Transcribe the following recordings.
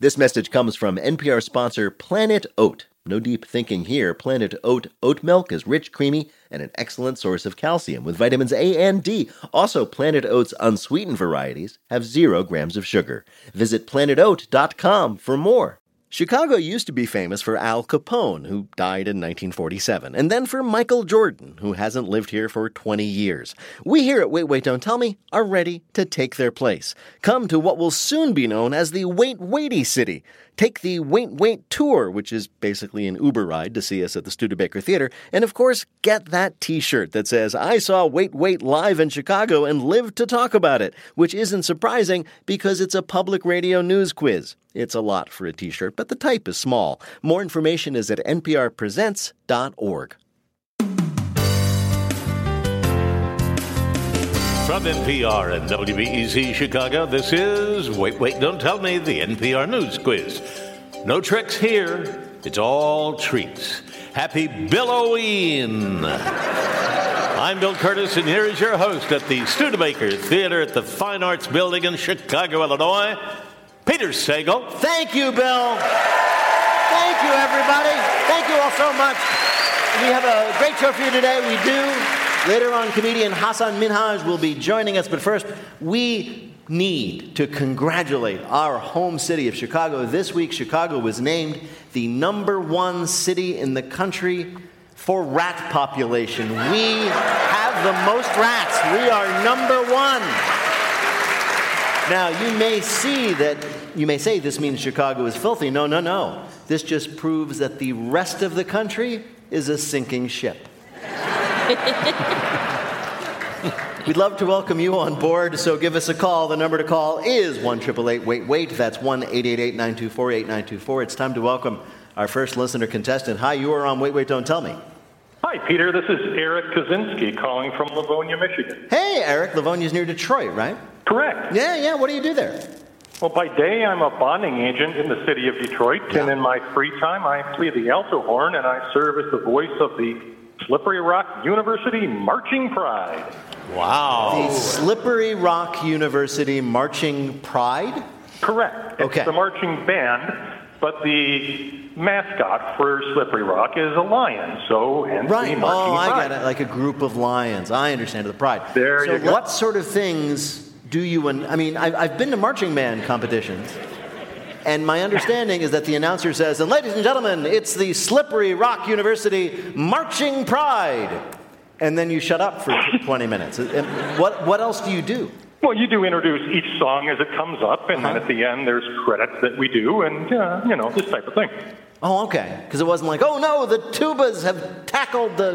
This message comes from NPR sponsor Planet Oat. No deep thinking here. Planet Oat oat milk is rich, creamy, and an excellent source of calcium with vitamins A and D. Also, Planet Oat's unsweetened varieties have zero grams of sugar. Visit planetoat.com for more. Chicago used to be famous for Al Capone, who died in 1947, and then for Michael Jordan, who hasn't lived here for 20 years. We here at Wait, Wait, Don't Tell Me are ready to take their place. Come to what will soon be known as the Wait, Waity City. Take the Wait, Wait tour, which is basically an Uber ride to see us at the Studebaker Theater, and of course, get that t shirt that says, I saw Wait, Wait live in Chicago and lived to talk about it, which isn't surprising because it's a public radio news quiz. It's a lot for a t shirt, but the type is small. More information is at nprpresents.org. From NPR and WBEZ Chicago, this is Wait, Wait, Don't Tell Me, the NPR News Quiz. No tricks here, it's all treats. Happy Billoween! I'm Bill Kurtis, and here is your host at the Studebaker Theater at the Fine Arts Building in Chicago, Illinois, Peter Sagal. Thank you, Bill. Thank you, everybody. Thank you all so much. We have a great show for you today. We do. Later on, comedian Hasan Minhaj will be joining us, but first, we need to congratulate our home city of Chicago. This week, Chicago was named the number one city in the country for rat population. We have the most rats. We are number one. Now, you may see that, you may say this means Chicago is filthy. No, no, no. This just proves that the rest of the country is a sinking ship. We'd love to welcome you on board, so give us a call. The number to call is 1 Wait Wait. That's 1 888 924 8924. It's time to welcome our first listener contestant. Hi, you are on Wait Wait Don't Tell Me. Hi, Peter. This is Eric Kaczynski calling from Livonia, Michigan. Hey, Eric. Livonia's near Detroit, right? Correct. Yeah, yeah. What do you do there? Well, by day, I'm a bonding agent in the city of Detroit, Yeah. and in my free time, I play the alto horn and I serve as the voice of the Slippery Rock University Marching Pride. Wow. The Slippery Rock University Marching Pride? Correct. Okay. It's the marching band, but the mascot for Slippery Rock is a lion, so hence Right. the marching Oh, I pride. get it. Like a group of lions. I understand the pride. There so you go. what sort of things do you, and I mean, I've, I've been to marching band competitions. And my understanding is that the announcer says, and ladies and gentlemen, it's the Slippery Rock University Marching Pride. And then you shut up for 20 minutes. And What, what else do you do? Well, you do introduce each song as it comes up, and Uh-huh. then at the end there's credits that we do, and uh, you know this type of thing. Oh, okay. Because it wasn't like, oh no, the tubas have tackled the.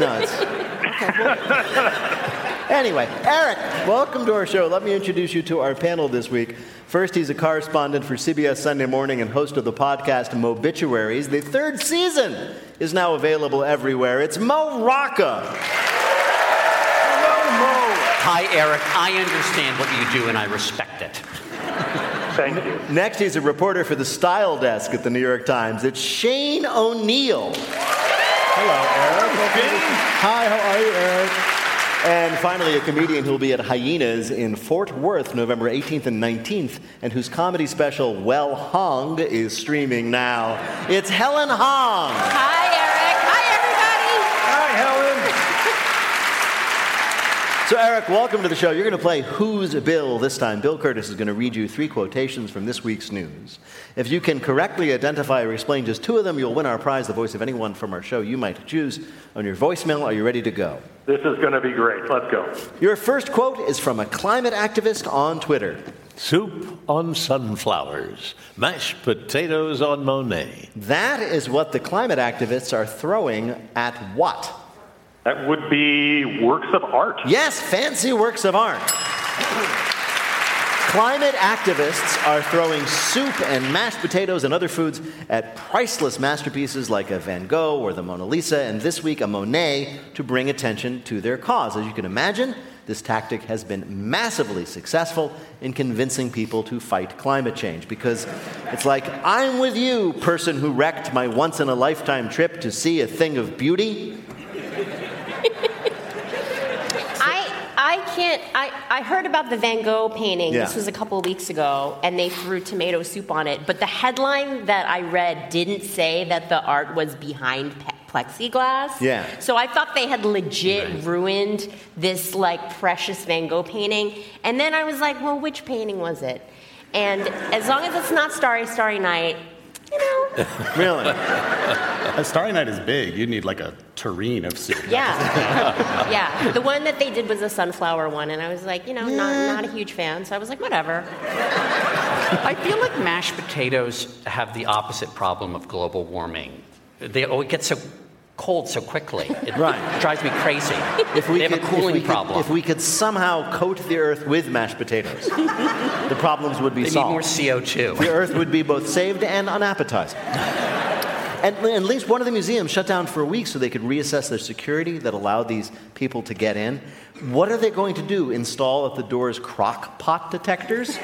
No, it's. Okay, well- Anyway, Eric, welcome to our show. Let me introduce you to our panel this week. First, he's a correspondent for CBS Sunday Morning and host of the podcast Mobituaries. The third season is now available everywhere. It's Mo Rocca. Hello, Mo. Hi, Eric. I understand what you do and I respect it. Thank you. Next, he's a reporter for the Style Desk at the New York Times. It's Shane O'Neill. Hello, Eric. Hi, how are you, Eric? And finally, a comedian who'll be at Hyenas in Fort Worth November 18th and 19th, and whose comedy special, Well Hung, is streaming now. It's Helen Hong. Hi, Eric. Hi, Hi, Helen. So, Eric, welcome to the show. You're going to play Who's Bill this time. Bill Kurtis is going to read you three quotations from this week's news. If you can correctly identify or explain just two of them, you'll win our prize, the voice of anyone from our show you might choose. On your voicemail, are you ready to go? This is going to be great. Let's go. Your first quote is from a climate activist on Twitter. Soup on sunflowers, mashed potatoes on Monet. That is what the climate activists are throwing at what? That would be works of art. Yes, fancy works of art. Climate activists are throwing soup and mashed potatoes and other foods at priceless masterpieces like a Van Gogh or the Mona Lisa, and this week a Monet to bring attention to their cause. As you can imagine, this tactic has been massively successful in convincing people to fight climate change because it's like, I'm with you, person who wrecked my once in a lifetime trip to see a thing of beauty. I I can't. I, I heard about the Van Gogh painting. Yeah. This was a couple of weeks ago, and they threw tomato soup on it. But the headline that I read didn't say that the art was behind pe- plexiglass. Yeah. So I thought they had legit ruined this like precious Van Gogh painting. And then I was like, well, which painting was it? And as long as it's not Starry Starry Night, you know, Really? A Starry Night is big. You'd need like a tureen of soup. yeah, yeah. The one that they did was a sunflower one, and I was like, you know, not not a huge fan. So I was like, whatever. I feel like mashed potatoes have the opposite problem of global warming. They oh, it gets so cold so quickly. It Right. drives me crazy. If we they have a cooling if we could- problem. if we could somehow coat the earth with mashed potatoes, the problems would be they need solved. more CO2. the earth would be both saved and unappetizing. And at least one of the museums shut down for a week so they could reassess their security that allowed these people to get in. What are they going to do? Install at the doors crock pot detectors?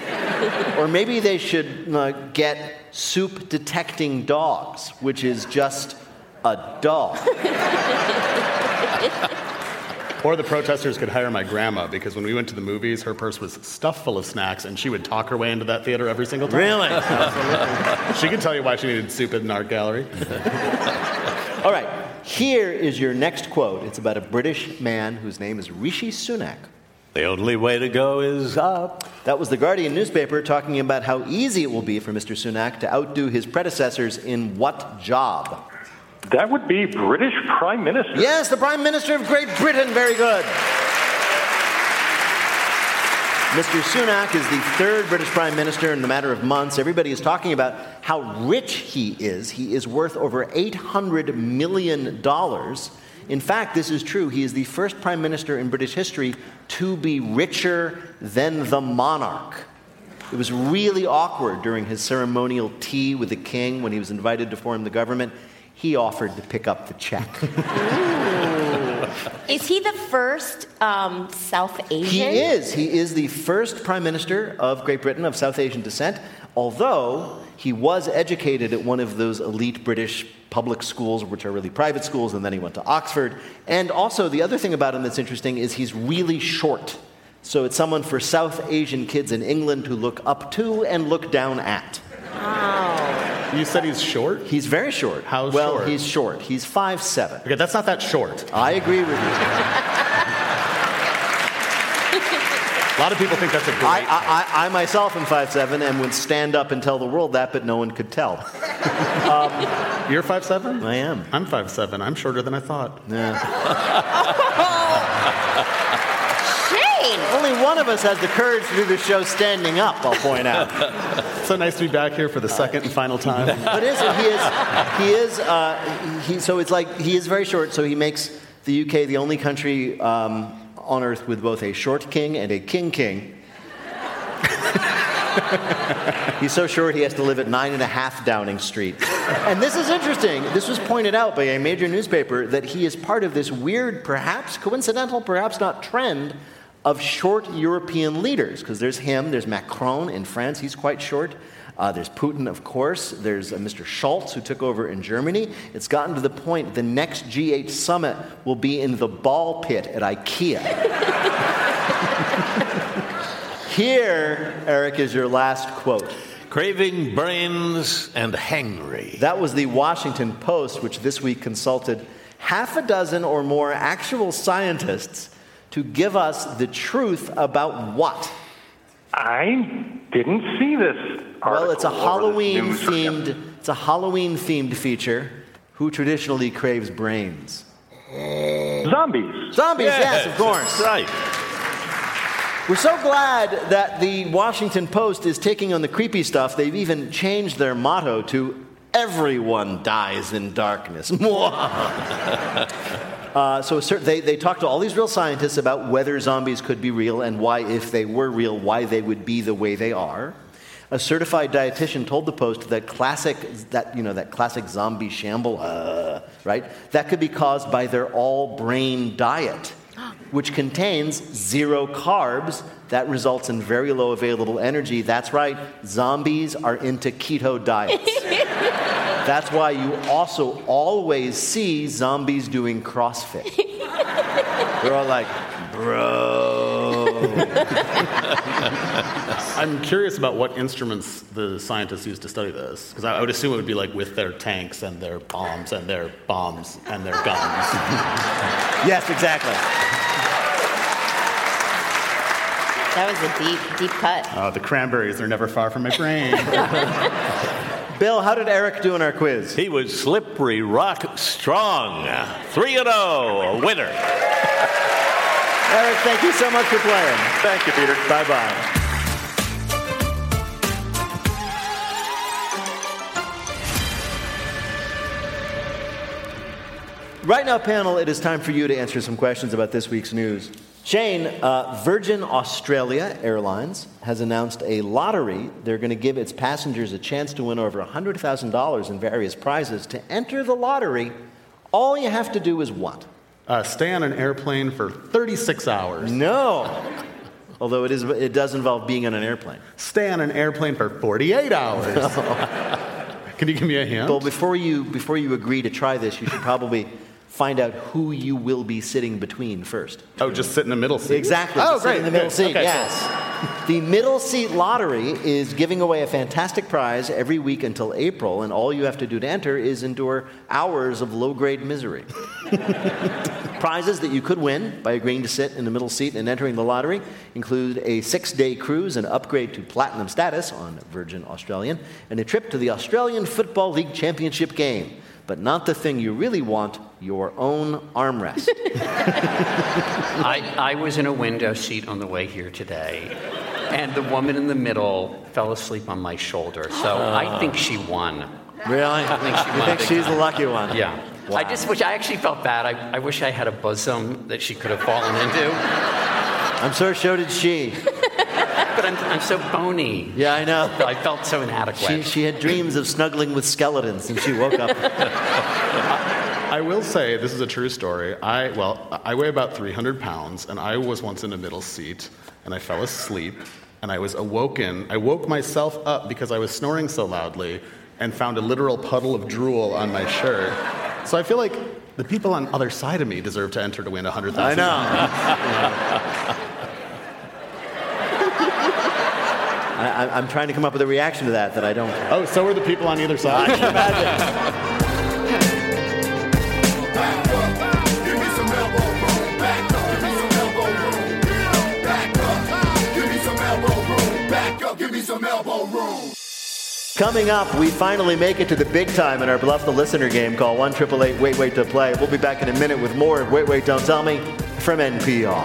or maybe they should uh, get soup detecting dogs, which is just a dog. Or the protesters could hire my grandma because when we went to the movies, her purse was stuffed full of snacks and she would talk her way into that theater every single time. Really? She could tell you why she needed soup at an art gallery. All right, here is your next quote. It's about a British man whose name is Rishi Sunak. The only way to go is up. That was the Guardian newspaper talking about how easy it will be for Mr. Sunak to outdo his predecessors in what job? That would be British Prime Minister. Yes, the Prime Minister of Great Britain. Very good. Mr. Sunak is the third British Prime Minister in a matter of months. Everybody is talking about how rich he is. He is worth over $800 million. In fact, this is true. He is the first Prime Minister in British history to be richer than the monarch. It was really awkward during his ceremonial tea with the king when he was invited to form the government. He offered to pick up the check. Is he the first um, South Asian? He is. He is the first prime minister of Great Britain of South Asian descent, although he was educated at one of those elite British public schools, which are really private schools, and then he went to Oxford. And also, the other thing about him that's interesting is he's really short. So it's someone for South Asian kids in England to look up to and look down at. You said he's short? He's very short. How well, short? he's short. He's five seven. Okay, that's not that short. I agree with you. A lot of people think that's a great. I, I, I, I myself am five seven and would stand up and tell the world that, but no one could tell. Um, you're five seven. I am. I'm five seven. I'm shorter than I thought. Shane! Only one of us has the courage to do the show standing up, I'll point out. So nice to be back here for the second and final time. But is it? He is, he is, uh, he, so it's like, he is very short, so he makes the UK the only country um, on earth with both a short king and a king king. He's so short he has to live at nine and a half Downing Street. And this is interesting. This was pointed out by a major newspaper that he is part of this weird, perhaps coincidental, perhaps not trend of short European leaders. Because there's him, there's Macron in France, he's quite short. Uh, there's Putin, of course. There's uh, Mr. Scholz, who took over in Germany. It's gotten to the point the next G8 summit will be in the ball pit at IKEA. Here, Eric, is your last quote. Craving brains and hangry. That was the Washington Post, which this week consulted half a dozen or more actual scientists to give us the truth about what? I didn't see this. Well, it's a article or this Halloween news reel. themed. It's a Halloween themed feature. Who traditionally craves brains? Zombies. Zombies, yes, of course. Right. We're so glad that the Washington Post is taking on the creepy stuff. They've even changed their motto to "Everyone dies in darkness." Uh, so cer- they, they talked to all these real scientists about whether zombies could be real and why, if they were real, why they would be the way they are. A certified dietitian told the Post that classic, that you know, that classic zombie shamble, uh, right? That could be caused by their all-brain diet, which contains zero carbs. That results in very low available energy. That's right, zombies are into keto diets. That's why you also always see zombies doing CrossFit. They're all like, bro. I'm curious about what instruments the scientists use to study this, because I would assume it would be like with their tanks and their bombs and their bombs and their guns. Yes, exactly. That was a deep, deep cut. Uh, the cranberries are never far from my brain. Bill, how did Eric do in our quiz? He was slippery rock strong. 3 0, a winner. Eric, thank you so much for playing. Thank you, Peter. Bye bye. Right now, panel, it is time for you to answer some questions about this week's news. Shane, uh, Virgin Australia Airlines has announced a lottery. They're going to give its passengers a chance to win over $100,000 in various prizes. To enter the lottery, all you have to do is what? Uh, stay on an airplane for 36 hours. No. Although it, is, it does involve being on an airplane. Stay on an airplane for 48 hours. Can you give me a hint? Well, before you, before you agree to try this, you should probably find out who you will be sitting between first. Oh, just sit in the middle seat. Exactly. Oh, just sit great. In the middle good. seat, Okay, yes. The middle seat lottery is giving away a fantastic prize every week until April, and all you have to do to enter is endure hours of low grade misery. Prizes that you could win by agreeing to sit in the middle seat and entering the lottery include a six day cruise and upgrade to platinum status on Virgin Australian, and a trip to the Australian Football League Championship game. But not the thing you really want your own armrest. I, I was in a window seat on the way here today, and the woman in the middle fell asleep on my shoulder. So I think she won. really? I think she You won think big she's the time. lucky one? Yeah. I just wish, I actually felt bad. I, I wish I had a bosom that she could have fallen into, I'm sure so did she. but I'm, I'm so bony. Yeah, I know. I felt so inadequate. She, she had dreams of snuggling with skeletons and she woke up. I will say this is a true story. I well, I weigh about 300 pounds, and I was once in a middle seat, and I fell asleep, and I was awoken. I woke myself up because I was snoring so loudly, and found a literal puddle of drool on my shirt. So I feel like the people on the other side of me deserve to enter to win 100,000. I know. I, I- I'm trying to come up with a reaction to that that I don't. Oh, so are the people on either side. Give me some elbow room. Back up. Give me some elbow room. Back up. Give me some elbow room. Back up. Give me some elbow room. Coming up, we finally make it to the big time in our Bluff the Listener game. Call 1 888 Wait Wait to play. We'll be back in a minute with more of Wait Wait Don't Tell Me from NPR.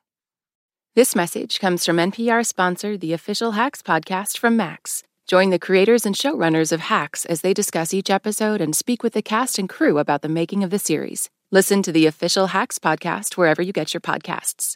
This message comes from NPR sponsor, the official Hacks podcast from Max. Join the creators and showrunners of Hacks as they discuss each episode and speak with the cast and crew about the making of the series. Listen to the official Hacks podcast wherever you get your podcasts.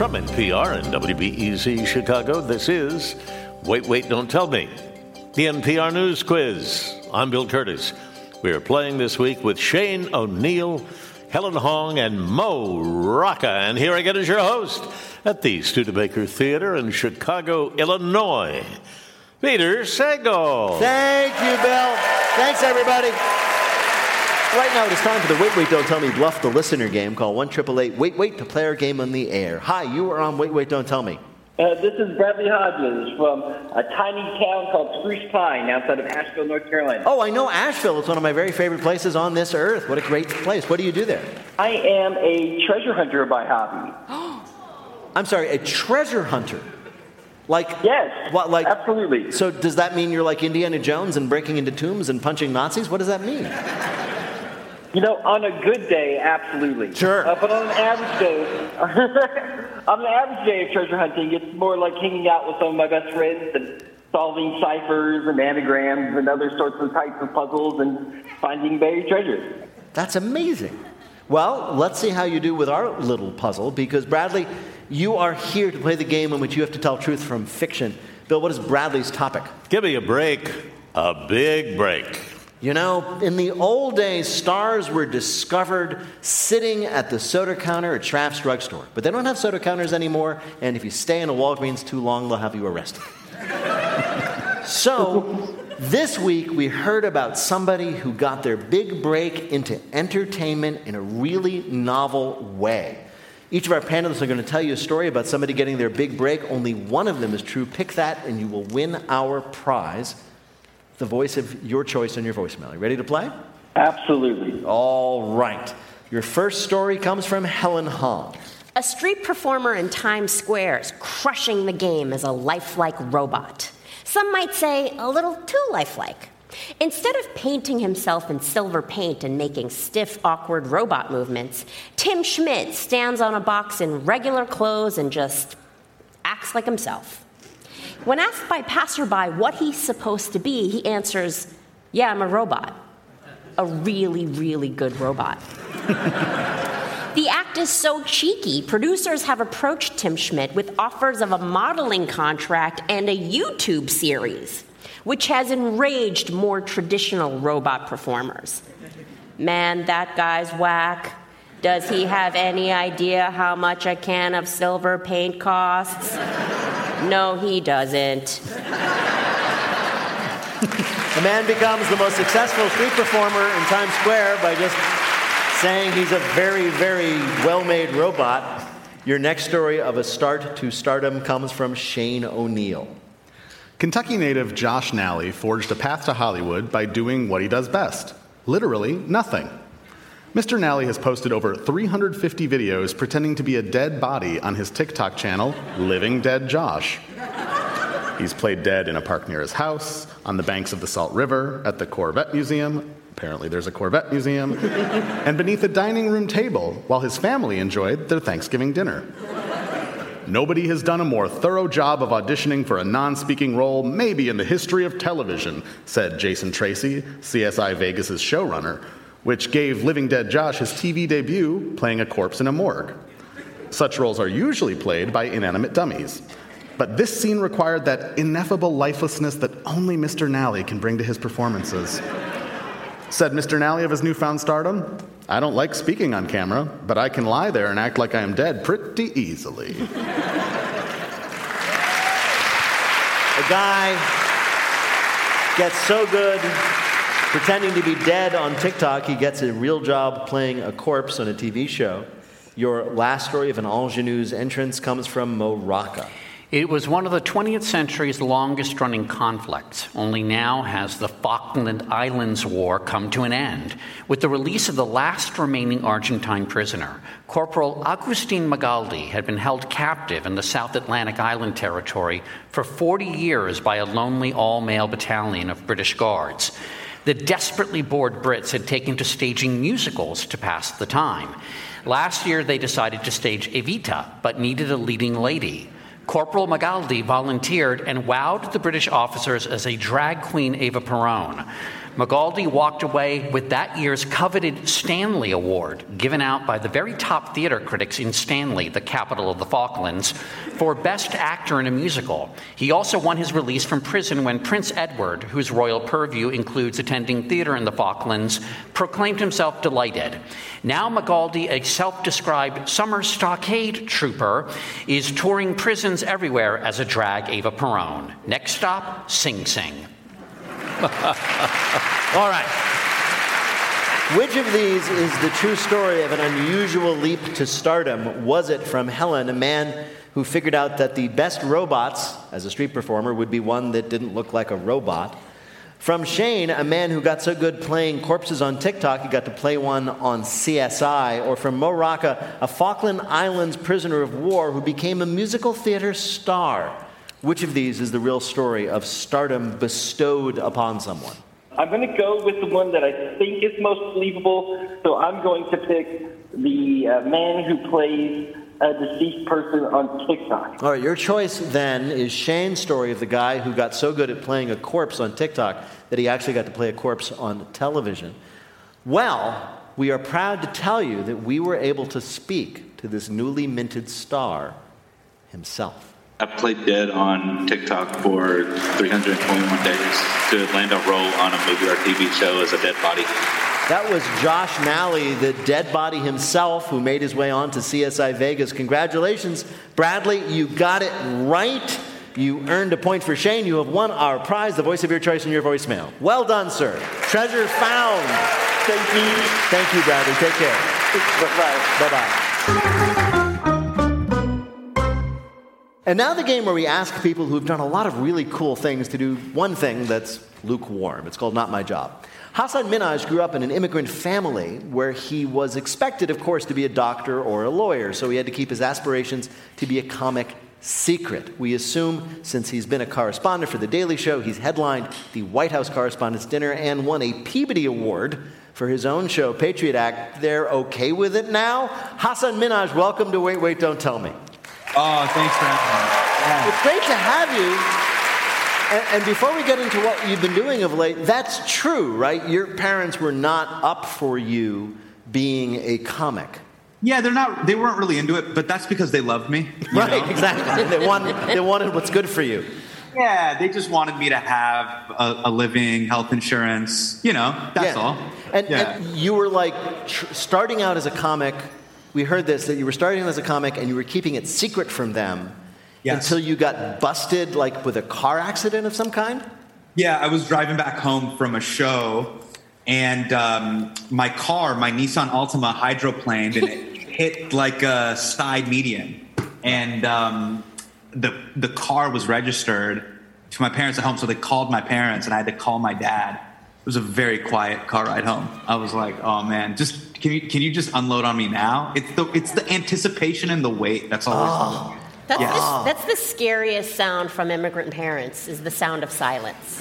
From NPR and WBEZ Chicago, this is Wait, Wait, Don't Tell Me, the NPR News Quiz. I'm Bill Kurtis. We are playing this week with Shane O'Neill, Helen Hong, and Mo Rocca. And here again is your host at the Studebaker Theater in Chicago, Illinois, Peter Sagal. Thank you, Bill. Thanks, everybody. Right now, it is time for the Wait, Wait, Don't Tell Me Bluff the Listener game. Call 1 888 Wait, Wait to play our game on the air. Hi, you are on Wait, Wait, Don't Tell Me. Uh, this is Bradley Hodges from a tiny town called Spruce Pine outside of Asheville, North Carolina. Oh, I know Asheville. It's one of my very favorite places on this earth. What a great place. What do you do there? I am a treasure hunter by hobby. I'm sorry, a treasure hunter. Like Yes. what? Like absolutely. So does that mean you're like Indiana Jones and breaking into tombs and punching Nazis? What does that mean? You know, on a good day, absolutely. Sure. Uh, but on an average day, on an average day of treasure hunting, it's more like hanging out with some of my best friends and solving ciphers and anagrams and other sorts of types of puzzles and finding buried treasures. That's amazing. Well, let's see how you do with our little puzzle because Bradley, you are here to play the game in which you have to tell truth from fiction. Bill, what is Bradley's topic? Give me a break. A big break. You know, in the old days, stars were discovered sitting at the soda counter at Schraff's drugstore. But they don't have soda counters anymore, and if you stay in a Walgreens too long, they'll have you arrested. so, this week we heard about somebody who got their big break into entertainment in a really novel way. Each of our panelists are going to tell you a story about somebody getting their big break. Only one of them is true. Pick that, and you will win our prize the voice of your choice on your voicemail. You ready to play? Absolutely. All right. Your first story comes from Helen Hong. A street performer in Times Square is crushing the game as a lifelike robot. Some might say a little too lifelike. Instead of painting himself in silver paint and making stiff, awkward robot movements, Tim Schmidt stands on a box in regular clothes and just acts like himself. When asked by passerby what he's supposed to be, he answers, Yeah, I'm a robot. A really, really good robot. the act is so cheeky, producers have approached Tim Schmidt with offers of a modeling contract and a YouTube series, which has enraged more traditional robot performers. Man, that guy's whack. Does he have any idea how much a can of silver paint costs? No, he doesn't. A man becomes the most successful street performer in Times Square by just saying he's a very, very well made robot. Your next story of a start to stardom comes from Shane O'Neill. Kentucky native Josh Nally forged a path to Hollywood by doing what he does best literally nothing. Mr. Nally has posted over 350 videos pretending to be a dead body on his TikTok channel, Living Dead Josh. He's played dead in a park near his house, on the banks of the Salt River, at the Corvette Museum. Apparently, there's a Corvette Museum. and beneath a dining room table while his family enjoyed their Thanksgiving dinner. Nobody has done a more thorough job of auditioning for a non speaking role, maybe in the history of television, said Jason Tracy, CSI Vegas' showrunner, which gave Living Dead Josh his TV debut playing a corpse in a morgue. Such roles are usually played by inanimate dummies. But this scene required that ineffable lifelessness that only Mr. Nally can bring to his performances. Said Mr. Nally of his newfound stardom, I don't like speaking on camera, but I can lie there and act like I am dead pretty easily. A guy gets so good pretending to be dead on TikTok, he gets a real job playing a corpse on a TV show. Your last story of an ingenue's entrance comes from Mo Rocca. It was one of the 20th century's longest running conflicts. Only now has the Falkland Islands War come to an end with the release of the last remaining Argentine prisoner. Corporal Agustin Magaldi had been held captive in the South Atlantic Island Territory for 40 years by a lonely all male battalion of British Guards. The desperately bored Brits had taken to staging musicals to pass the time. Last year, they decided to stage Evita, but needed a leading lady. Corporal Magaldi volunteered and wowed the British officers as a drag queen Eva Perón. Magaldi walked away with that year's coveted Stanley Award, given out by the very top theater critics in Stanley, the capital of the Falklands, for Best Actor in a Musical. He also won his release from prison when Prince Edward, whose royal purview includes attending theater in the Falklands, proclaimed himself delighted. Now, Magaldi, a self described summer stockade trooper, is touring prisons everywhere as a drag Eva Perón. Next stop, Sing Sing. All right. Which of these is the true story of an unusual leap to stardom? Was it from Helen, a man who figured out that the best robots as a street performer would be one that didn't look like a robot? From Shane, a man who got so good playing corpses on TikTok, he got to play one on CSI. Or from Mo Rocca, a Falkland Islands prisoner of war who became a musical theater star. Which of these is the real story of stardom bestowed upon someone? I'm going to go with the one that I think is most believable. So I'm going to pick the uh, man who plays a deceased person on TikTok. All right, your choice then is Shane's story of the guy who got so good at playing a corpse on TikTok that he actually got to play a corpse on television. Well, we are proud to tell you that we were able to speak to this newly minted star himself. I played dead on TikTok for 321 days to land a role on a movie or TV show as a dead body. That was Josh Nally, the dead body himself, who made his way on to CSI Vegas. Congratulations, Bradley. You got it right. You earned a point for Shane. You have won our prize, the voice of your choice in your voicemail. Well done, sir. Treasure found. Thank you. Thank you, Bradley. Take care. Bye-bye. And now the game where we ask people who've done a lot of really cool things to do one thing that's lukewarm. It's called Not My Job. Hasan Minhaj grew up in an immigrant family where he was expected, of course, to be a doctor or a lawyer, so he had to keep his aspirations to be a comic secret. We assume, since he's been a correspondent for The Daily Show, he's headlined the White House Correspondents' Dinner and won a Peabody Award for his own show, Patriot Act. They're okay with it now? Hasan Minhaj, welcome to Wait, Wait, Don't Tell Me. Oh, thanks for having me. It's great to have you. And, and before we get into what you've been doing of late, that's true, right? Your parents were not up for you being a comic. Yeah, they're not. They weren't really into it, but that's because they loved me. you Right, know? exactly. They wanted, they wanted what's good for you. Yeah, they just wanted me to have a, a living, health insurance. You know, that's Yeah. all. And, yeah. and you were like tr- starting out as a comic. We heard this that you were starting as a comic and you were keeping it secret from them Yes. until you got busted, like with a car accident of some kind. Yeah, I was driving back home from a show, and um, my car, my Nissan Altima, hydroplaned, and it hit like a side median, and um, the the car was registered to my parents at home, so they called my parents, and I had to call my dad. It was a very quiet car ride home. I was like, "Oh man, just can you can you just unload on me now?" It's the it's the anticipation and the wait that's always. Oh. That's, Yes. the, oh. that's the scariest sound from immigrant parents is the sound of silence.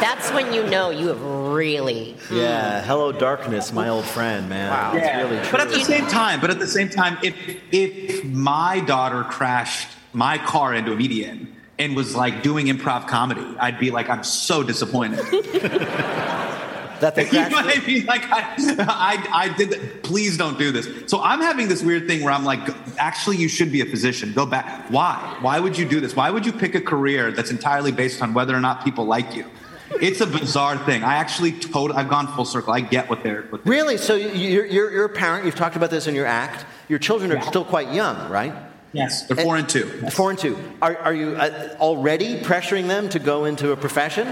That's when you know you have really. Hmm. Yeah. Hello, darkness, my old friend, man. Wow. It's Yeah. really true. But at the same time, but at the same time, if if my daughter crashed my car into a median and was like doing improv comedy, I'd be like, I'm so disappointed. that they you know what I mean? Like, I, I, I did. That. Please don't do this. So I'm having this weird thing where I'm like, actually, you should be a physician. Go back. Why? Why would you do this? Why would you pick a career that's entirely based on whether or not people like you? It's a bizarre thing. I actually told. I've gone full circle. I get what they're. What they're Really? So you- you're, you're, you're a parent. You've talked about this in your act. Your children are still quite young, right? yes, they're four and two. Four and two. Are, are you uh, already pressuring them to go into a profession?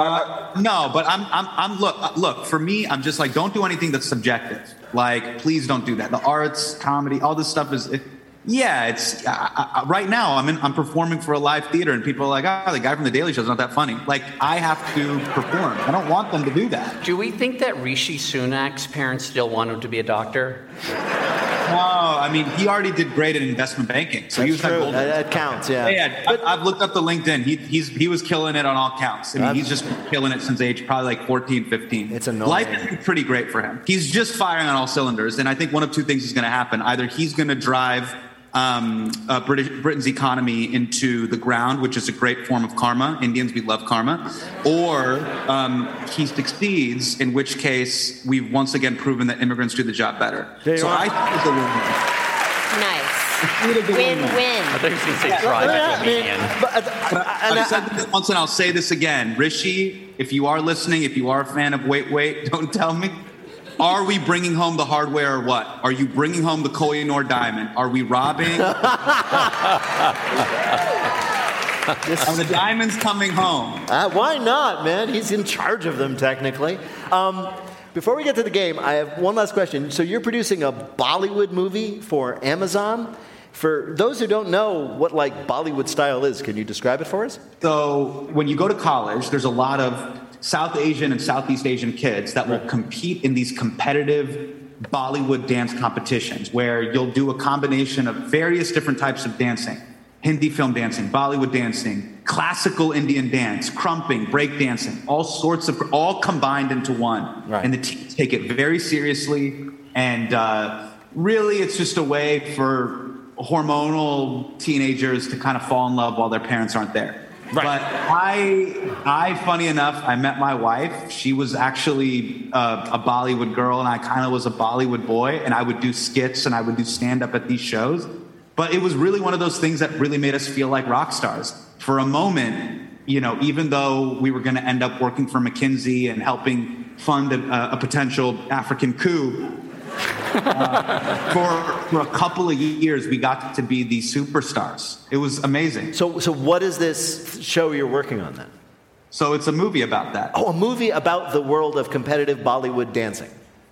Uh, no, but I'm, I'm, I'm look, look, for me, I'm just like, don't do anything that's subjective. Like, please don't do that. The arts, comedy, all this stuff is, it, yeah, it's, I, I, right now, I'm in, I'm performing for a live theater and people are like, oh, the guy from The Daily Show's not that funny. Like, I have to perform. I don't want them to do that. Do we think that Rishi Sunak's parents still want him to be a doctor? No, I mean, he already did great in investment banking. So he was That's that true. golden. That, that counts, yeah. Yeah, I, I've looked up the LinkedIn. He, he's, he was killing it on all counts. I mean, he's just killing it since age probably like 14, 15. It's annoying. Life has been pretty great for him. He's just firing on all cylinders. And I think one of two things is going to happen. Either he's going to drive um, uh, British, Britain's economy into the ground, which is a great form of karma. Indians, we love karma. Or um, he succeeds, in which case we've once again proven that immigrants do the job better. There you so are. I think it's a win-win. Nice. Win-win. I think you say Yeah, try I to mean, comedian. but, uh, I've I- said this once and I'll say this again. Rishi, if you are listening, if you are a fan of Wait Wait, don't tell me. Are we bringing home the hardware or what? Are you bringing home the Koh-i-Noor diamond? Are we robbing? Are the diamonds coming home? Uh, why not, man? He's in charge of them, technically. Um, before we get to the game, I have one last question. So, you're producing a Bollywood movie for Amazon. For those who don't know what like Bollywood style is, can you describe it for us? So when you go to college, there's a lot of South Asian and Southeast Asian kids that will compete in these competitive Bollywood dance competitions where you'll do a combination of various different types of dancing. Hindi film dancing, Bollywood dancing, classical Indian dance, krumping, break dancing, all sorts of, all combined into one. Right. And the teens take it very seriously. And uh, really, it's just a way for hormonal teenagers to kind of fall in love while their parents aren't there. Right. But I, I, funny enough, I met my wife. She was actually uh, a Bollywood girl, and I kind of was a Bollywood boy. And I would do skits and I would do stand up at these shows. But it was really one of those things that really made us feel like rock stars. For a moment, you know, even though we were going to end up working for McKinsey and helping fund a, a potential African coup, uh, for, for a couple of years, we got to be the superstars. It was amazing. So, so what is this show you're working on then? So it's a movie about that. Oh, a movie about the world of competitive Bollywood dancing.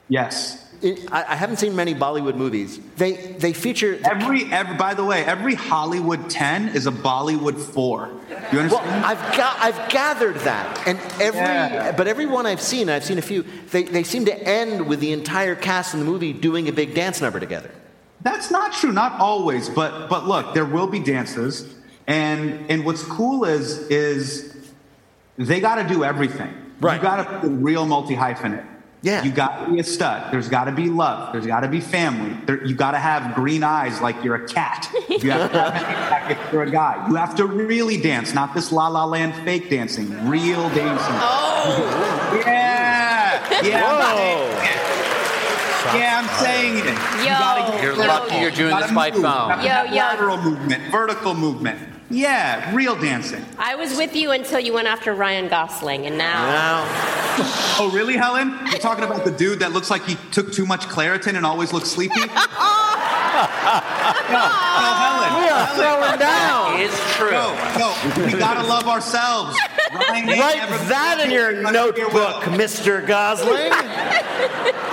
Yes. I, I haven't seen many Bollywood movies. They they feature every, every. By the way, every Hollywood ten is a Bollywood four. You understand? Well, I've got I've gathered that, and every Yeah. but every one I've seen, I've seen a few. They they seem to end with the entire cast in the movie doing a big dance number together. That's not true. Not always, but but look, there will be dances, and and what's cool is is they got to do everything. Right. You got to real multi hyphenate. Yeah. You got to be a stud. There's got to be love. There's got to be family. There, you got to have green eyes like you're a cat. You have to have if you're a guy. You have to really dance, not this La La Land fake dancing. Real dancing. Oh. Yeah. Yeah. I'm saying it. Yeah, I'm saying it. You Yo, gotta- You're lucky you're doing gotta this by phone. Yo, yo. Lateral movement, vertical movement. Yeah, real dancing. I was with you until you went after Ryan Gosling, and now. Oh, really, Helen? You're talking about the dude that looks like he took too much Claritin and always looks sleepy? no, no, Helen. We are Helen. throwing down. It's true. No, no, we gotta love ourselves. Ryan Write that in your notebook, Mr. Gosling.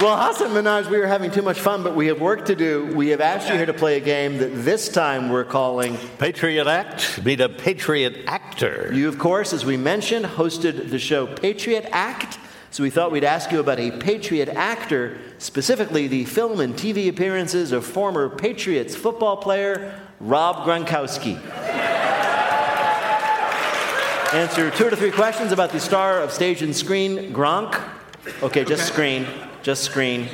well, Hasan Minhaj, we are having too much fun, but we have work to do. We have asked you here to play a game that this time we're calling Patriot Act. Meet a Patriot actor. You, of course, as we mentioned, hosted the show Patriot Act. So we thought we'd ask you about a Patriot actor, specifically the film and TV appearances of former Patriots football player Rob Gronkowski. Answer two to three questions about the star of stage and screen, Gronk. Okay, just screen, just screen.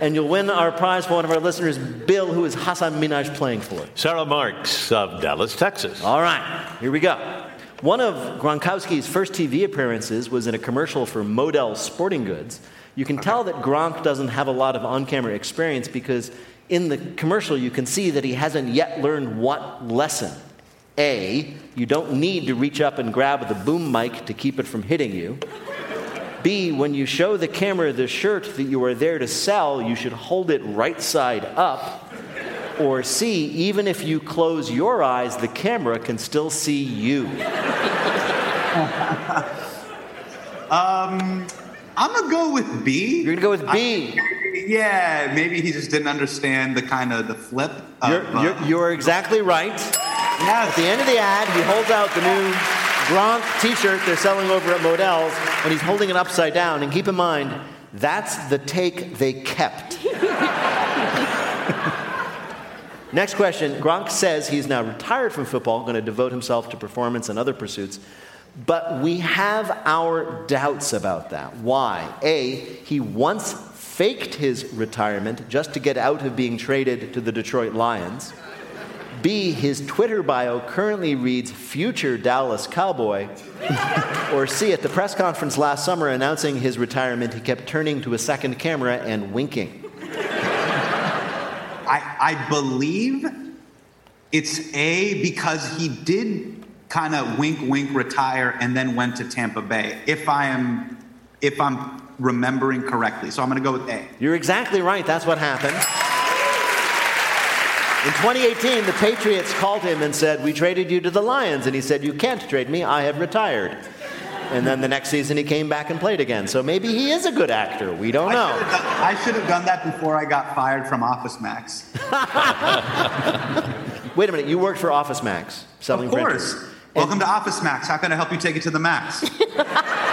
And you'll win our prize for one of our listeners, Bill, who is Hasan Minhaj playing for. Sarah Marks of Dallas, Texas. All right, here we go. One of Gronkowski's first TV appearances was in a commercial for Modell's Sporting Goods. You can tell that Gronk doesn't have a lot of on camera experience because in the commercial you can see that he hasn't yet learned what lesson. A, you don't need to reach up and grab the boom mic to keep it from hitting you. B, when you show the camera the shirt that you are there to sell, you should hold it right side up. Or C, even if you close your eyes, the camera can still see you. Um, I'm gonna go with B. You're gonna go with B. yeah, maybe he just didn't understand the kind of the flip. Of, You're, uh, you're, you're exactly right. At the end of the ad, he holds out the new Gronk t shirt they're selling over at Modell's, and he's holding it upside down. And keep in mind, that's the take they kept. Next question Gronk says he's now retired from football, going to devote himself to performance and other pursuits. But we have our doubts about that. Why? A, he once faked his retirement just to get out of being traded to the Detroit Lions. B, his Twitter bio currently reads future Dallas Cowboy. or C, at the press conference last summer announcing his retirement, he kept turning to a second camera and winking. I, I believe it's A because he did kind of wink, wink, retire, and then went to Tampa Bay. If I am, if I'm remembering correctly, so I'm going to go with A. You're exactly right. That's what happened. In 2018, the Patriots called him and said, We traded you to the Lions. And he said, You can't trade me. I have retired. And then the next season, he came back and played again. So maybe he is a good actor. We don't I know. should have done- I should have done that before I got fired from Office Max. Wait a minute. You worked for Office Max selling printers. Of course. printers. Welcome to Office Max. How can I help you take it to the max?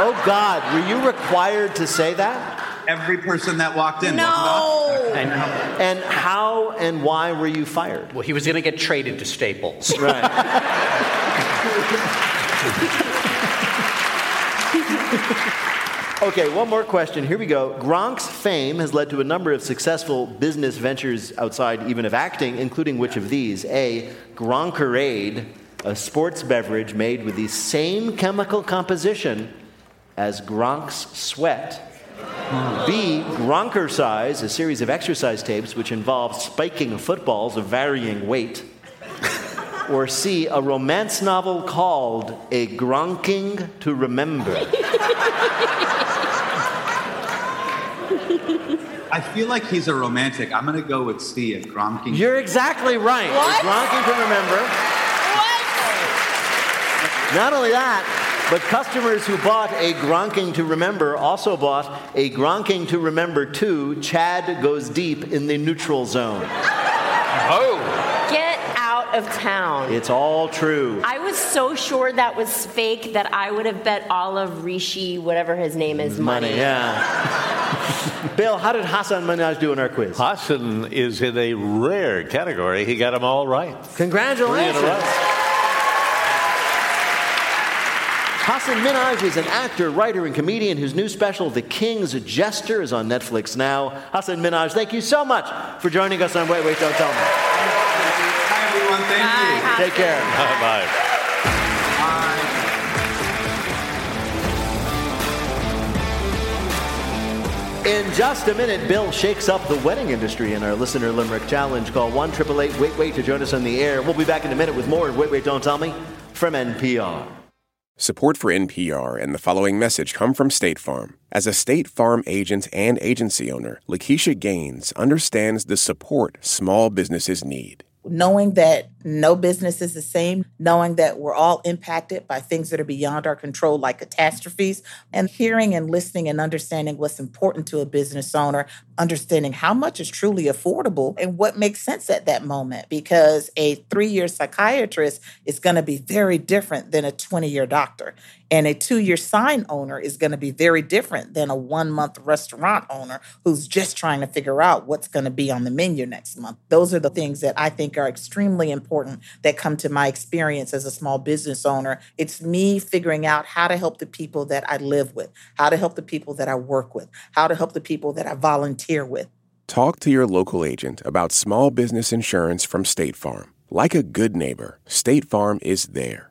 Oh, God. Were you required to say that? every person that walked in. No. And, And how and why were you fired? well, he was going to get traded to Staples. Right. Okay, one more question. Here we go. Gronk's fame has led to a number of successful business ventures outside even of acting, including which of these? A. Gronkerade, a sports beverage made with the same chemical composition as Gronk's sweat. B. Gronkercise, a series of exercise tapes which involve spiking footballs of varying weight. Or C. A romance novel called A Gronking to Remember. I feel like he's a romantic. I'm gonna go with C. A Gronking. You're exactly right. What? A Gronking to Remember. Not only that, but customers who bought a Gronking to Remember also bought a Gronking to Remember 2 Chad Goes Deep in the Neutral Zone. Oh. Get out of town. It's all true. I was so sure that was fake that I would have bet all of Rishi, whatever his name is, money. yeah. Bill, how did Hasan Minhaj do in our quiz? Hasan is in a rare category. He got them all right. Congratulations. Three in a row. Hasan Minhaj is an actor, writer, and comedian whose new special, The King's Jester, is on Netflix now. Hasan Minhaj, thank you so much for joining us on Wait, Wait, Don't Tell Me. Hi everyone. Thank you. Take care. Bye. Bye. In just a minute, Bill shakes up the wedding industry in our listener limerick challenge. Call 1 888 Wait Wait to join us on the air. We'll be back in a minute with more Wait Wait Don't Tell Me from NPR. Support for NPR and the following message come from State Farm. As a State Farm agent and agency owner, Lakeisha Gaines understands the support small businesses need. Knowing that no business is the same, knowing that we're all impacted by things that are beyond our control, like catastrophes, and hearing and listening and understanding what's important to a business owner, understanding how much is truly affordable and what makes sense at that moment. Because a three year psychiatrist is going to be very different than a 20 year doctor. And a two year sign owner is going to be very different than a one month restaurant owner who's just trying to figure out what's going to be on the menu next month. Those are the things that I think are extremely important that come to my experience as a small business owner. It's me figuring out how to help the people that I live with, how to help the people that I work with, how to help the people that I volunteer with. Talk to your local agent about small business insurance from State Farm. Like a good neighbor, State Farm is there.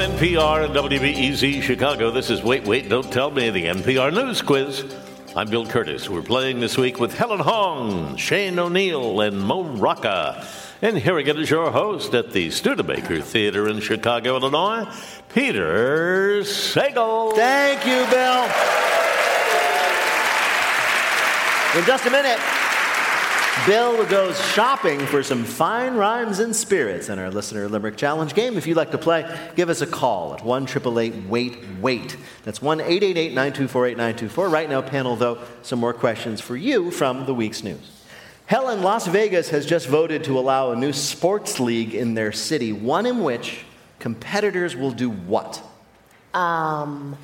NPR and WBEZ Chicago, this is Wait, Wait, Don't Tell Me, the NPR News Quiz. I'm Bill Kurtis. We're playing this week with Helen Hong, Shane O'Neill, and Mo Rocca. And here again is your host at the Studebaker Theater in Chicago, Illinois, Peter Sagal. Thank you, Bill. In just a minute, Bill goes shopping for some fine rhymes and spirits in our listener limerick challenge game. If you'd like to play, give us a call at 1 888 Wait Wait. That's 1 888 924 8924. Right now, panel, though, some more questions for you from the week's news. Helen, Las Vegas has just voted to allow a new sports league in their city, one in which competitors will do what? Um,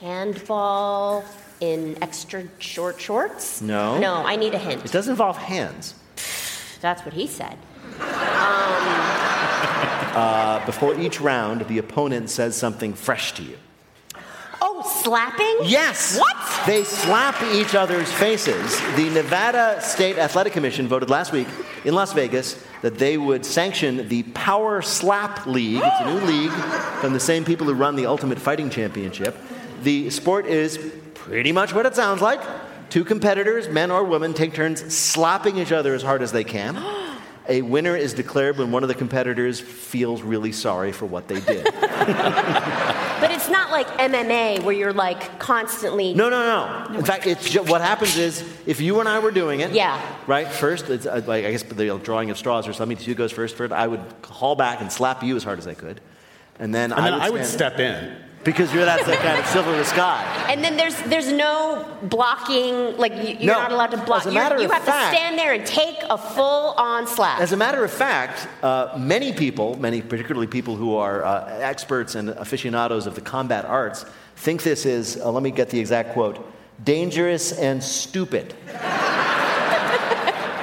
handball in extra short shorts? No. No, I need a hint. It does involve hands. That's what he said. Uh, before each round, the opponent says something fresh to you. Oh, slapping? Yes. What? They slap each other's faces. The Nevada State Athletic Commission voted last week in Las Vegas that they would sanction the Power Slap League. It's a new league from the same people who run the Ultimate Fighting Championship. The sport is pretty much what it sounds like. Two competitors, men or women, take turns slapping each other as hard as they can. A winner is declared when one of the competitors feels really sorry for what they did. But it's not like MMA where you're like constantly. No, no, no. In fact, it's ju- what happens is if you and I were doing it, Yeah. right? First, it's uh, like I guess the drawing of straws or something. Who goes first? First, I would haul back and slap you as hard as I could, and then, And then I, I would, would stand- step in. Because you're that kind of silver in the. And then there's there's no blocking. Like you- you're No. not allowed to block. As a matter you of have fact- to stand there and take a full on slap. As a matter of fact, uh, many people, many particularly people who are uh, experts and aficionados of the combat arts, think this is. Uh, let me get the exact quote: dangerous and stupid.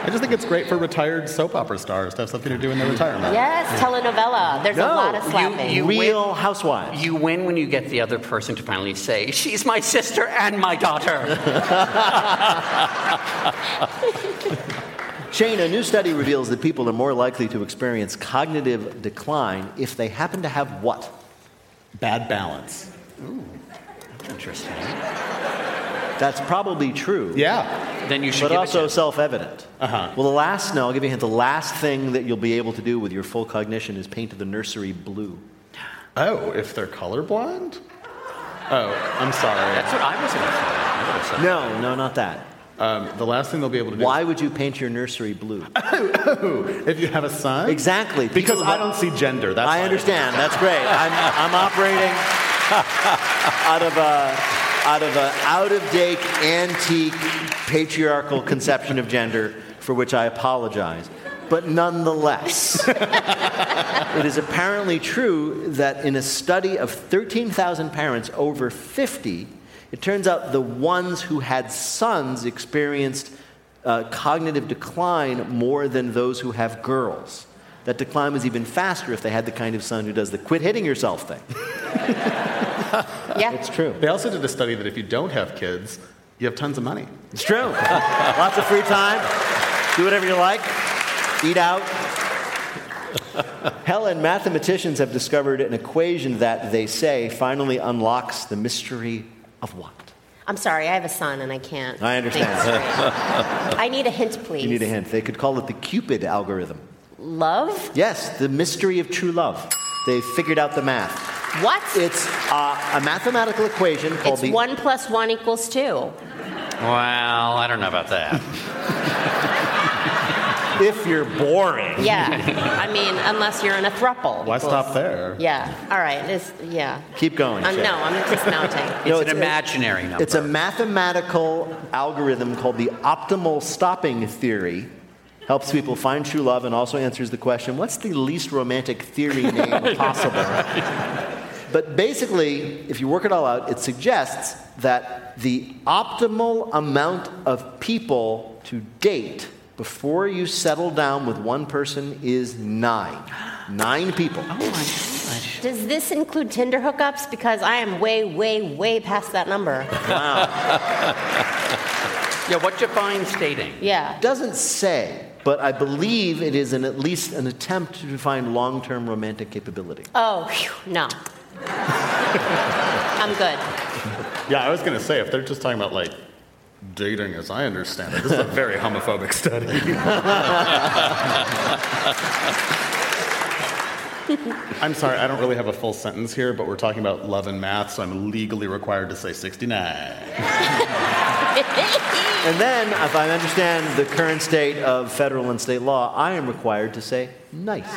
I just think it's great for retired soap opera stars to have something to do in their retirement. yes, telenovela. There's a lot of slapping. you Real housewives. You win when you get the other person to finally say, "She's my sister and my daughter." Shane, a new study reveals that people are more likely to experience cognitive decline if they happen to have what? Bad balance. Interesting. That's probably true. Yeah. Then you should But also self-evident. Uh-huh. Well, the last, no, I'll give you a hint. The last thing that you'll be able to do with your full cognition is paint the nursery blue. Oh, if they're colorblind? Oh, I'm sorry. That's what I was going to say. I No, no, not that. Um, the last thing they'll be able to do. Why would you paint your nursery blue? if you have a son? Exactly. Because People I don't see gender. That's I understand. That's great. I'm, I'm operating out of a out of an out of date, antique, patriarchal conception of gender, for which I apologize. But nonetheless, it is apparently true that in a study of 13,000 parents over 50, it turns out the ones who had sons experienced uh, cognitive decline more than those who have girls. That decline was even faster if they had the kind of son who does the quit hitting yourself thing. yeah. It's true. They also did a study that if you don't have kids, you have tons of money. It's true. Lots of free time. Do whatever you like. Eat out. Helen, mathematicians have discovered an equation that they say finally unlocks the mystery of what? I'm sorry, I have a son and I can't. I understand. I need a hint, please. You need a hint. They could call it the Cupid algorithm. Love? Yes, the mystery of true love. They figured out the math. What? It's uh, a mathematical equation called It's the one plus one equals two. Well, I don't know about that. if you're boring. Yeah. I mean, unless you're in a thruple. Why equals- stop there? Yeah. All right. This, yeah. Keep going. Um, no, I'm dismounting. No, It's an a- imaginary number. It's a mathematical algorithm called the optimal stopping theory. Helps people find true love and also answers the question what's the least romantic theory name possible? But basically, if you work it all out, it suggests that the optimal amount of people to date before you settle down with one person is nine. Nine people. Oh my gosh. Does this include Tinder hookups? Because I am way, way, way past that number. Wow. Yeah, what you find dating? Yeah. Doesn't say, but I believe it is an, at least an attempt to find long term romantic capability. Oh, phew, no. I'm good. Yeah, I was going to say, if they're just talking about like dating as I understand it, this is a very homophobic study. I'm sorry, I don't really have a full sentence here, but we're talking about love and math, so I'm legally required to say 69. And then, if I understand the current state of federal and state law, I am required to say nice.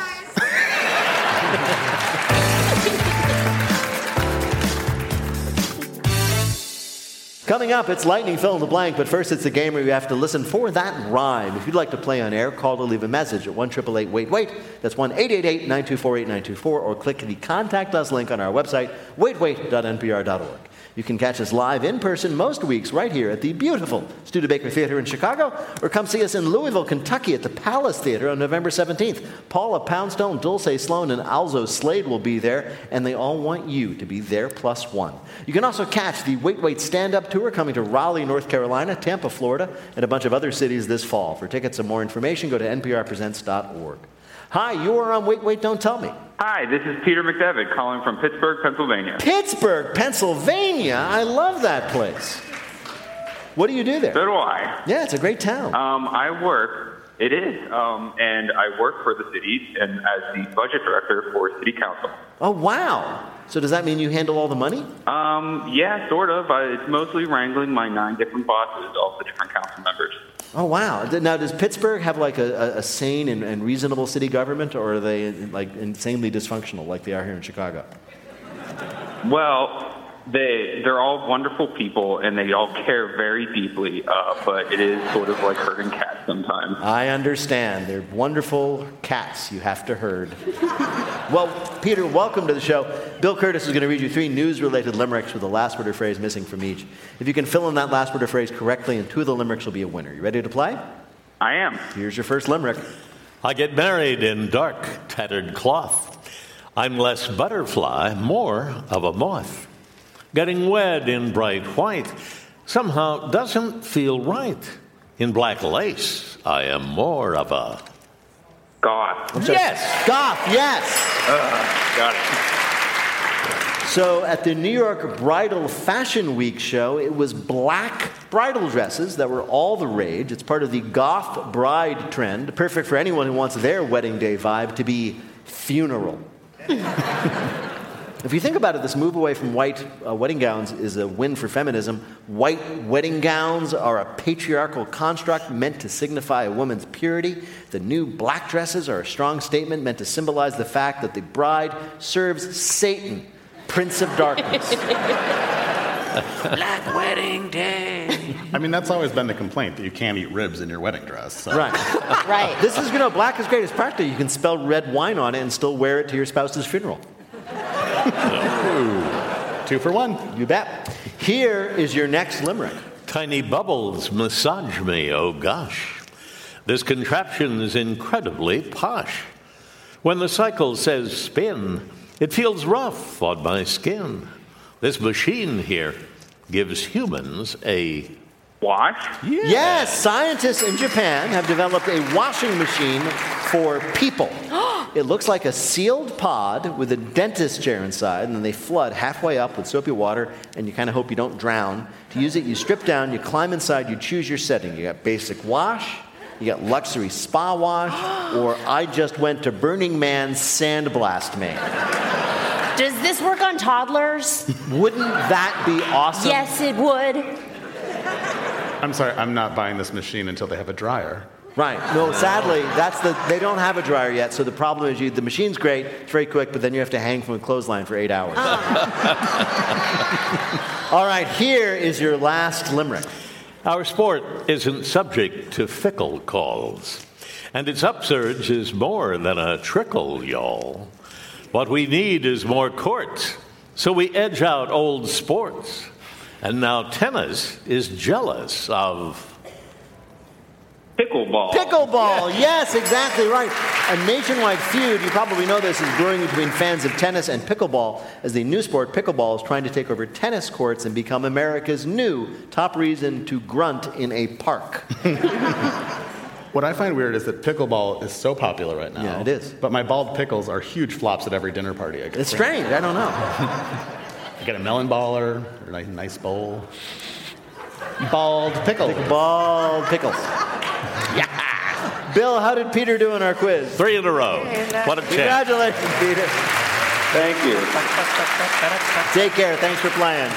Coming up, it's lightning fill in the blank, but first it's a game where you have to listen for that rhyme. If you'd like to play on air, call to leave a message at 1 wait wait. That's 1 888 924 8924, or click the contact us link on our website, waitwait.npr.org. You can catch us live in person most weeks right here at the beautiful Studebaker Theater in Chicago, or come see us in Louisville, Kentucky at the Palace Theater on November 17th. Paula Poundstone, Dulce Sloan, and Alzo Slade will be there, and they all want you to be there plus one. You can also catch the Wait Wait Stand Up Tour coming to Raleigh, North Carolina, Tampa, Florida, and a bunch of other cities this fall. For tickets and more information, go to nprpresents.org. Hi, you are on Wait Wait Don't Tell Me. Hi, this is Peter McDevitt calling from Pittsburgh, Pennsylvania. Pittsburgh, Pennsylvania. I love that place. What do you do there? So do I. Yeah, it's a great town. Um, I work It is, um, and I work for the city and as the budget director for city council. Oh, wow. So does that mean you handle all the money? Um, yeah, sort of. I, it's mostly wrangling my nine different bosses, all the different council members. Oh, wow. Now, does Pittsburgh have like a, a, sane and, and reasonable city government, or are they like insanely dysfunctional like they are here in Chicago? Well, they they're all wonderful people and they all care very deeply, uh, but it is sort of like herding cats sometimes. I understand. They're wonderful cats you have to herd. well, Peter, welcome to the show. Bill Kurtis is going to read you three news related limericks with the last word or phrase missing from each. If you can fill in that last word or phrase correctly, and two of the limericks will be a winner. You ready to play? I am. Here's your first limerick. I get married in dark, tattered cloth. I'm less butterfly, more of a moth. Getting wed in bright white somehow doesn't feel right. In black lace, I am more of a goth. Yes, goth, yes. Uh, got it. So at the New York Bridal Fashion Week show, it was black bridal dresses that were all the rage. It's part of the goth bride trend, perfect for anyone who wants their wedding day vibe to be funeral. if you think about it, this move away from white uh, wedding gowns is a win for feminism. White wedding gowns are a patriarchal construct meant to signify a woman's purity. The new black dresses are a strong statement meant to symbolize the fact that the bride serves Satan, Prince of Darkness. Black wedding day. I mean, that's always been the complaint that you can't eat ribs in your wedding dress. so- Right. right. This is, you know, black is great. It's practical. You can spell red wine on it and still wear it to your spouse's funeral. Two for one. You bet. Here is your next limerick. Tiny bubbles massage me, oh gosh. This contraption is incredibly posh. When the cycle says spin, it feels rough on my skin. This machine here gives humans a wash. Yes, scientists in Japan have developed a washing machine for people. it looks like a sealed pod with a dentist chair inside, and then they flood halfway up with soapy water, and you kind of hope you don't drown. To use it, you strip down, you climb inside, you choose your setting. You got basic wash, you got luxury spa wash, or I just went to Burning Man sandblast me. Does this work on toddlers? Wouldn't that be awesome? Yes, it would. I'm sorry, I'm not buying this machine until they have a dryer. Right. No, sadly, that's the they don't have a dryer yet. So the problem is you the machine's great, it's very quick, but then you have to hang from a clothesline for eight hours. Ah. All right, here is your last limerick. Our sport isn't subject to fickle calls, and its upsurge is more than a trickle, y'all. What we need is more courts, so we edge out old sports. And now tennis is jealous of Pickleball. Pickleball, yes, exactly right. A nationwide feud, you probably know this, is brewing between fans of tennis and pickleball as the new sport, pickleball, is trying to take over tennis courts and become America's new top reason to grunt in a park. What I find weird is that pickleball is so popular right now. Yeah, it is. But my bald pickles are huge flops at every dinner party I go It's strange, I don't know. I get a melon baller, or a nice- nice bowl. Bald pickle. Bald pickles. Yeah. Bill, how did Peter do in our quiz? Three in a row. What a champ. Congratulations, Peter. Thank you. Take care. Thanks for playing.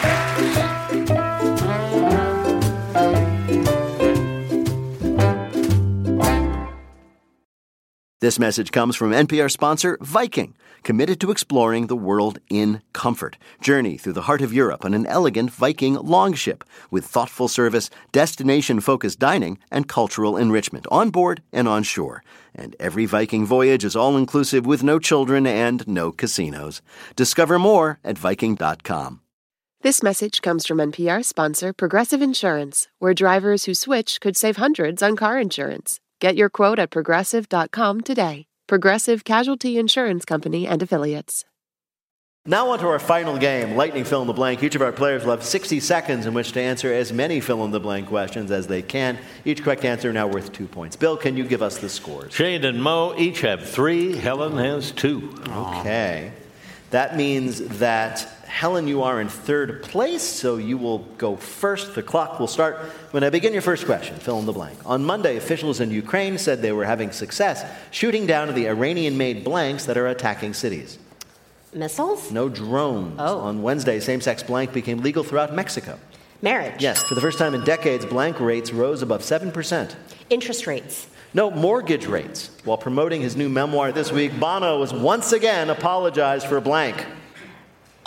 This message comes from NPR sponsor Viking, committed to exploring the world in comfort. Journey through the heart of Europe on an elegant Viking longship with thoughtful service, destination focused dining, and cultural enrichment on board and on shore. And every Viking voyage is all inclusive with no children and no casinos. Discover more at Viking.com. This message comes from NPR sponsor Progressive Insurance, where drivers who switch could save hundreds on car insurance. Get your quote at progressive.com today. Progressive Casualty Insurance Company and Affiliates. Now, on to our final game, Lightning Fill in the Blank. Each of our players will have 60 seconds in which to answer as many fill in the blank questions as they can. Each correct answer now worth two points. Bill, can you give us the scores? Shane and Mo each have three. Helen has two. Okay. That means that Helen, you are in third place, so you will go first. The clock will start when I begin your first question. Fill in the blank. On Monday, officials in Ukraine said they were having success shooting down the Iranian made blanks that are attacking cities. Missiles? No drones. Oh. On Wednesday, same sex blank became legal throughout Mexico. Marriage? Yes, for the first time in decades, blank rates rose above 7%. Interest rates? No, mortgage rates. While promoting his new memoir this week, Bono was once again apologized for blank.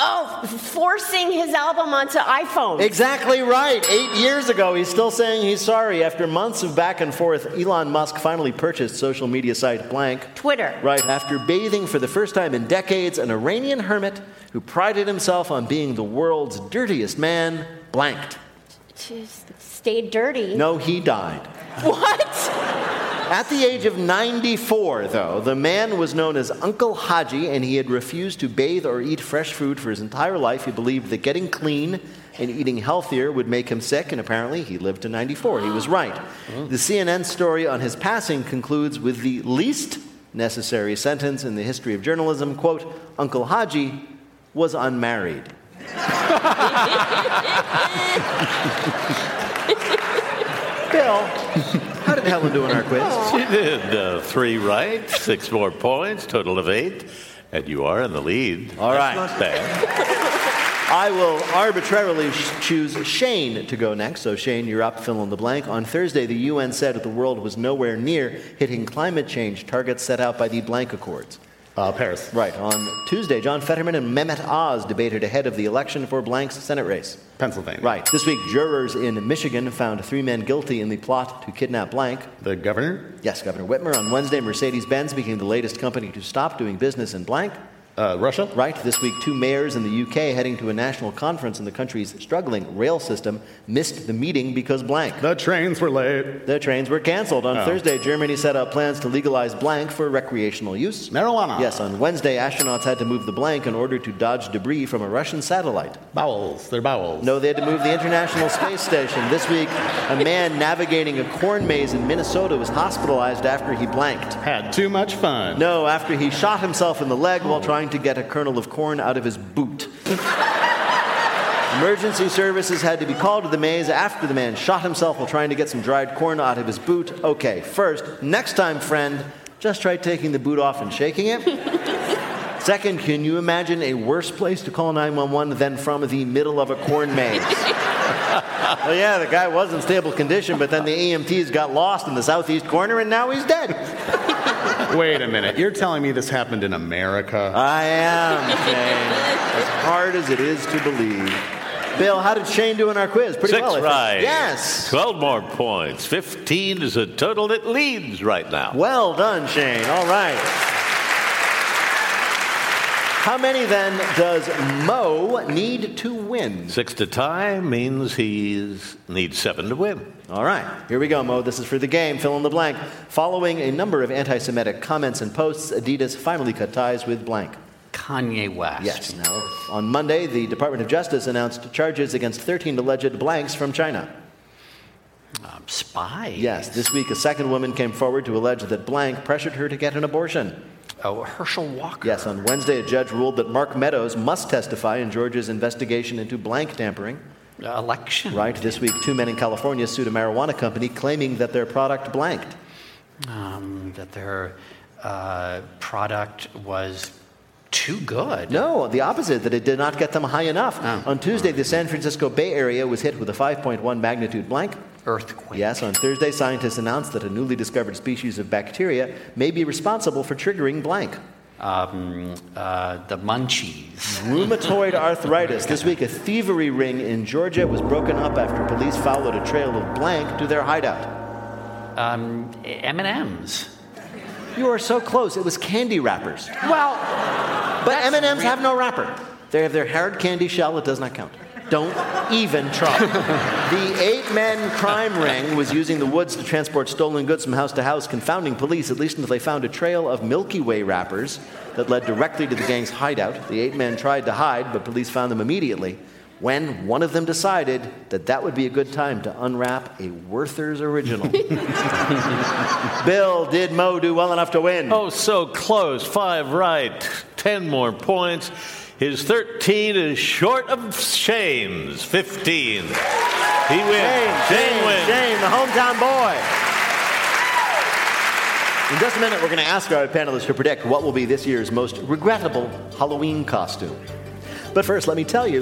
Oh, forcing his album onto iPhone. Exactly right. Eight years ago, he's still saying he's sorry. After months of back and forth, Elon Musk finally purchased social media site Blank. Twitter. Right. After bathing for the first time in decades, an Iranian hermit who prided himself on being the world's dirtiest man blanked. Just stayed dirty. No, he died. What? At the age of 94, though, the man was known as Uncle Haji, and he had refused to bathe or eat fresh food for his entire life. He believed that getting clean and eating healthier would make him sick, and apparently he lived to 94. He was right. The CNN story on his passing concludes with the least necessary sentence in the history of journalism quote, Uncle Haji was unmarried. Bill, Helen do our quiz? She did uh, three right, six more points, total of eight, and you are in the lead. All right. That's not bad. I will arbitrarily sh- choose Shane to go next. So, Shane, you're up, fill in the blank. On Thursday, the UN said that the world was nowhere near hitting climate change targets set out by the blank accords. Uh, Paris. Right. On Tuesday, John Fetterman and Mehmet Oz debated ahead of the election for Blank's Senate race. Pennsylvania. Right. This week, jurors in Michigan found three men guilty in the plot to kidnap Blank. The governor? Yes, Governor Whitmer. On Wednesday, Mercedes Benz became the latest company to stop doing business in Blank. Uh, Russia? Right. This week, two mayors in the UK heading to a national conference in the country's struggling rail system missed the meeting because blank. The trains were late. The trains were canceled. On Oh. Thursday, Germany set out plans to legalize blank for recreational use. Marijuana. Yes, on Wednesday, astronauts had to move the blank in order to dodge debris from a Russian satellite. Bowels. They're bowels. No, they had to move the International Space Station. This week, a man navigating a corn maze in Minnesota was hospitalized after he blanked. Had too much fun. No, after he shot himself in the leg while trying to get a kernel of corn out of his boot. Emergency services had to be called to the maze after the man shot himself while trying to get some dried corn out of his boot. Okay, first, next time, friend, just try taking the boot off and shaking it. Second, can you imagine a worse place to call 911 than from the middle of a corn maze? well, yeah, the guy was in stable condition, but then the EMTs got lost in the southeast corner and now he's dead. Wait a minute. You're telling me this happened in America? I am, Shane. As hard as it is to believe. Bill, how did Shane do in our quiz? Pretty Six well, I think. right. Yes. 12 more points. 15 is a total that leads right now. Well done, Shane. All right. How many then does Mo need to win? Six to tie means he needs seven to win. All right, here we go, Mo. This is for the game. Fill in the blank. Following a number of anti Semitic comments and posts, Adidas finally cut ties with blank. Kanye West. Yes. Now, on Monday, the Department of Justice announced charges against 13 alleged blanks from China. Um, spy. Yes, this week a second woman came forward to allege that blank pressured her to get an abortion. Oh, Herschel Walker. Yes, on Wednesday, a judge ruled that Mark Meadows must testify in Georgia's investigation into blank tampering. Uh, election. Right, this week, two men in California sued a marijuana company claiming that their product blanked. Um, that their uh, product was too good. No, the opposite, that it did not get them high enough. On Tuesday, the San Francisco Bay Area was hit with a 5.1 magnitude blank. Earthquake. Yes, on Thursday, scientists announced that a newly discovered species of bacteria may be responsible for triggering blank. Um, uh, the munchies. Rheumatoid arthritis. This week, a thievery ring in Georgia was broken up after police followed a trail of blank to their hideout. Um, M&M's. You are so close. It was candy wrappers. Well, but M&M's have no wrapper. They have their hard candy shell. It does not count. Don't even try. the eight-man crime ring was using the woods to transport stolen goods from house to house, confounding police at least until they found a trail of Milky Way wrappers that led directly to the gang's hideout. The eight men tried to hide, but police found them immediately. When one of them decided that that would be a good time to unwrap a Werther's original. Bill, did Mo do well enough to win? Oh, so close. Five right. Ten more points. His 13 is short of Shane's 15. He wins. Shane, Shane Shane, wins. Shane, the hometown boy. In just a minute, we're going to ask our panelists to predict what will be this year's most regrettable Halloween costume. But first, let me tell you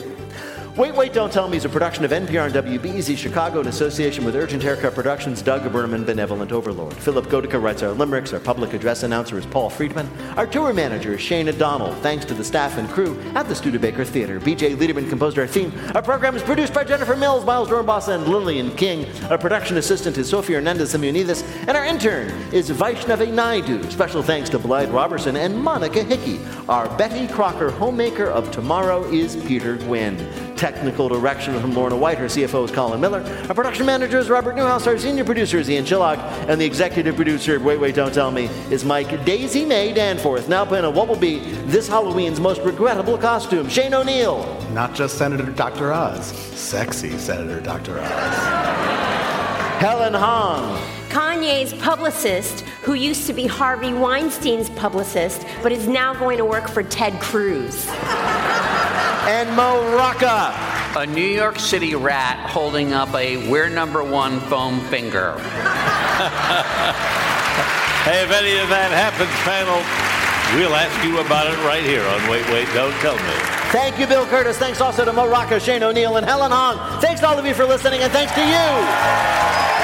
Wait, Wait, Don't Tell Me is a production of NPR and WBEZ Chicago in association with Urgent Haircut Productions, Doug Berman, Benevolent Overlord. Philip Godeka writes our limericks. Our public address announcer is Paul Friedman. Our tour manager is Shane O'Donnell. Thanks to the staff and crew at the Studebaker Theater. BJ Liederman composed our theme. Our program is produced by Jennifer Mills, Miles Doornbos, and Lillian King. Our production assistant is Sofia Hernandez Simeonidis. And our intern is Vaishnavi Naidu. Special thanks to Blythe Robertson and Monica Hickey. Our Betty Crocker homemaker of tomorrow is Peter Gwynn. Technical direction from Lorna White. Her CFO is Colin Miller. Our production manager is Robert Newhouse. Our senior producer is Ian Chillag. And the executive producer of Wait, Wait, Don't Tell Me is Mike Daisy May Danforth. Now, Penna, what will be this Halloween's most regrettable costume? Shane O'Neill. Not just Senator Dr. Oz, sexy Senator Dr. Oz. Helen Hong. Kanye's publicist, who used to be Harvey Weinstein's publicist, but is now going to work for Ted Cruz. And Mo Rocca. A New York City rat holding up a We're Number One foam finger. Hey, if any of that happens, panel, we'll ask you about it right here on Wait, Wait, Don't Tell Me. Thank you, Bill Kurtis. Thanks also to Mo Rocca, Shane O'Neill, and Helen Hong. Thanks to all of you for listening, and thanks to you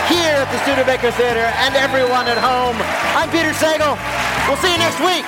here at the Studebaker Theater and everyone at home. I'm Peter Sagal. We'll see you next week.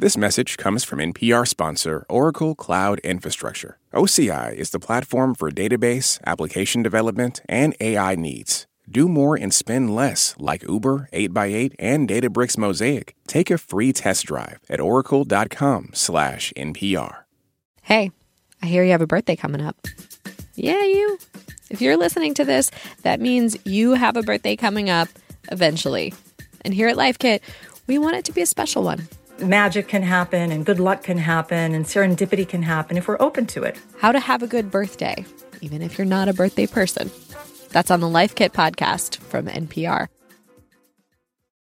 This message comes from NPR sponsor Oracle Cloud Infrastructure. OCI is the platform for database, application development, and AI needs. Do more and spend less, like Uber, 8x8, and Databricks Mosaic. Take a free test drive at oracle.com/npr. Hey, I hear you have a birthday coming up. Yeah, you. If you're listening to this, that means you have a birthday coming up eventually. And here at Life Kit, we want it to be a special one. Magic can happen and good luck can happen and serendipity can happen if we're open to it. How to have a good birthday, even if you're not a birthday person. That's on the Life Kit podcast from NPR.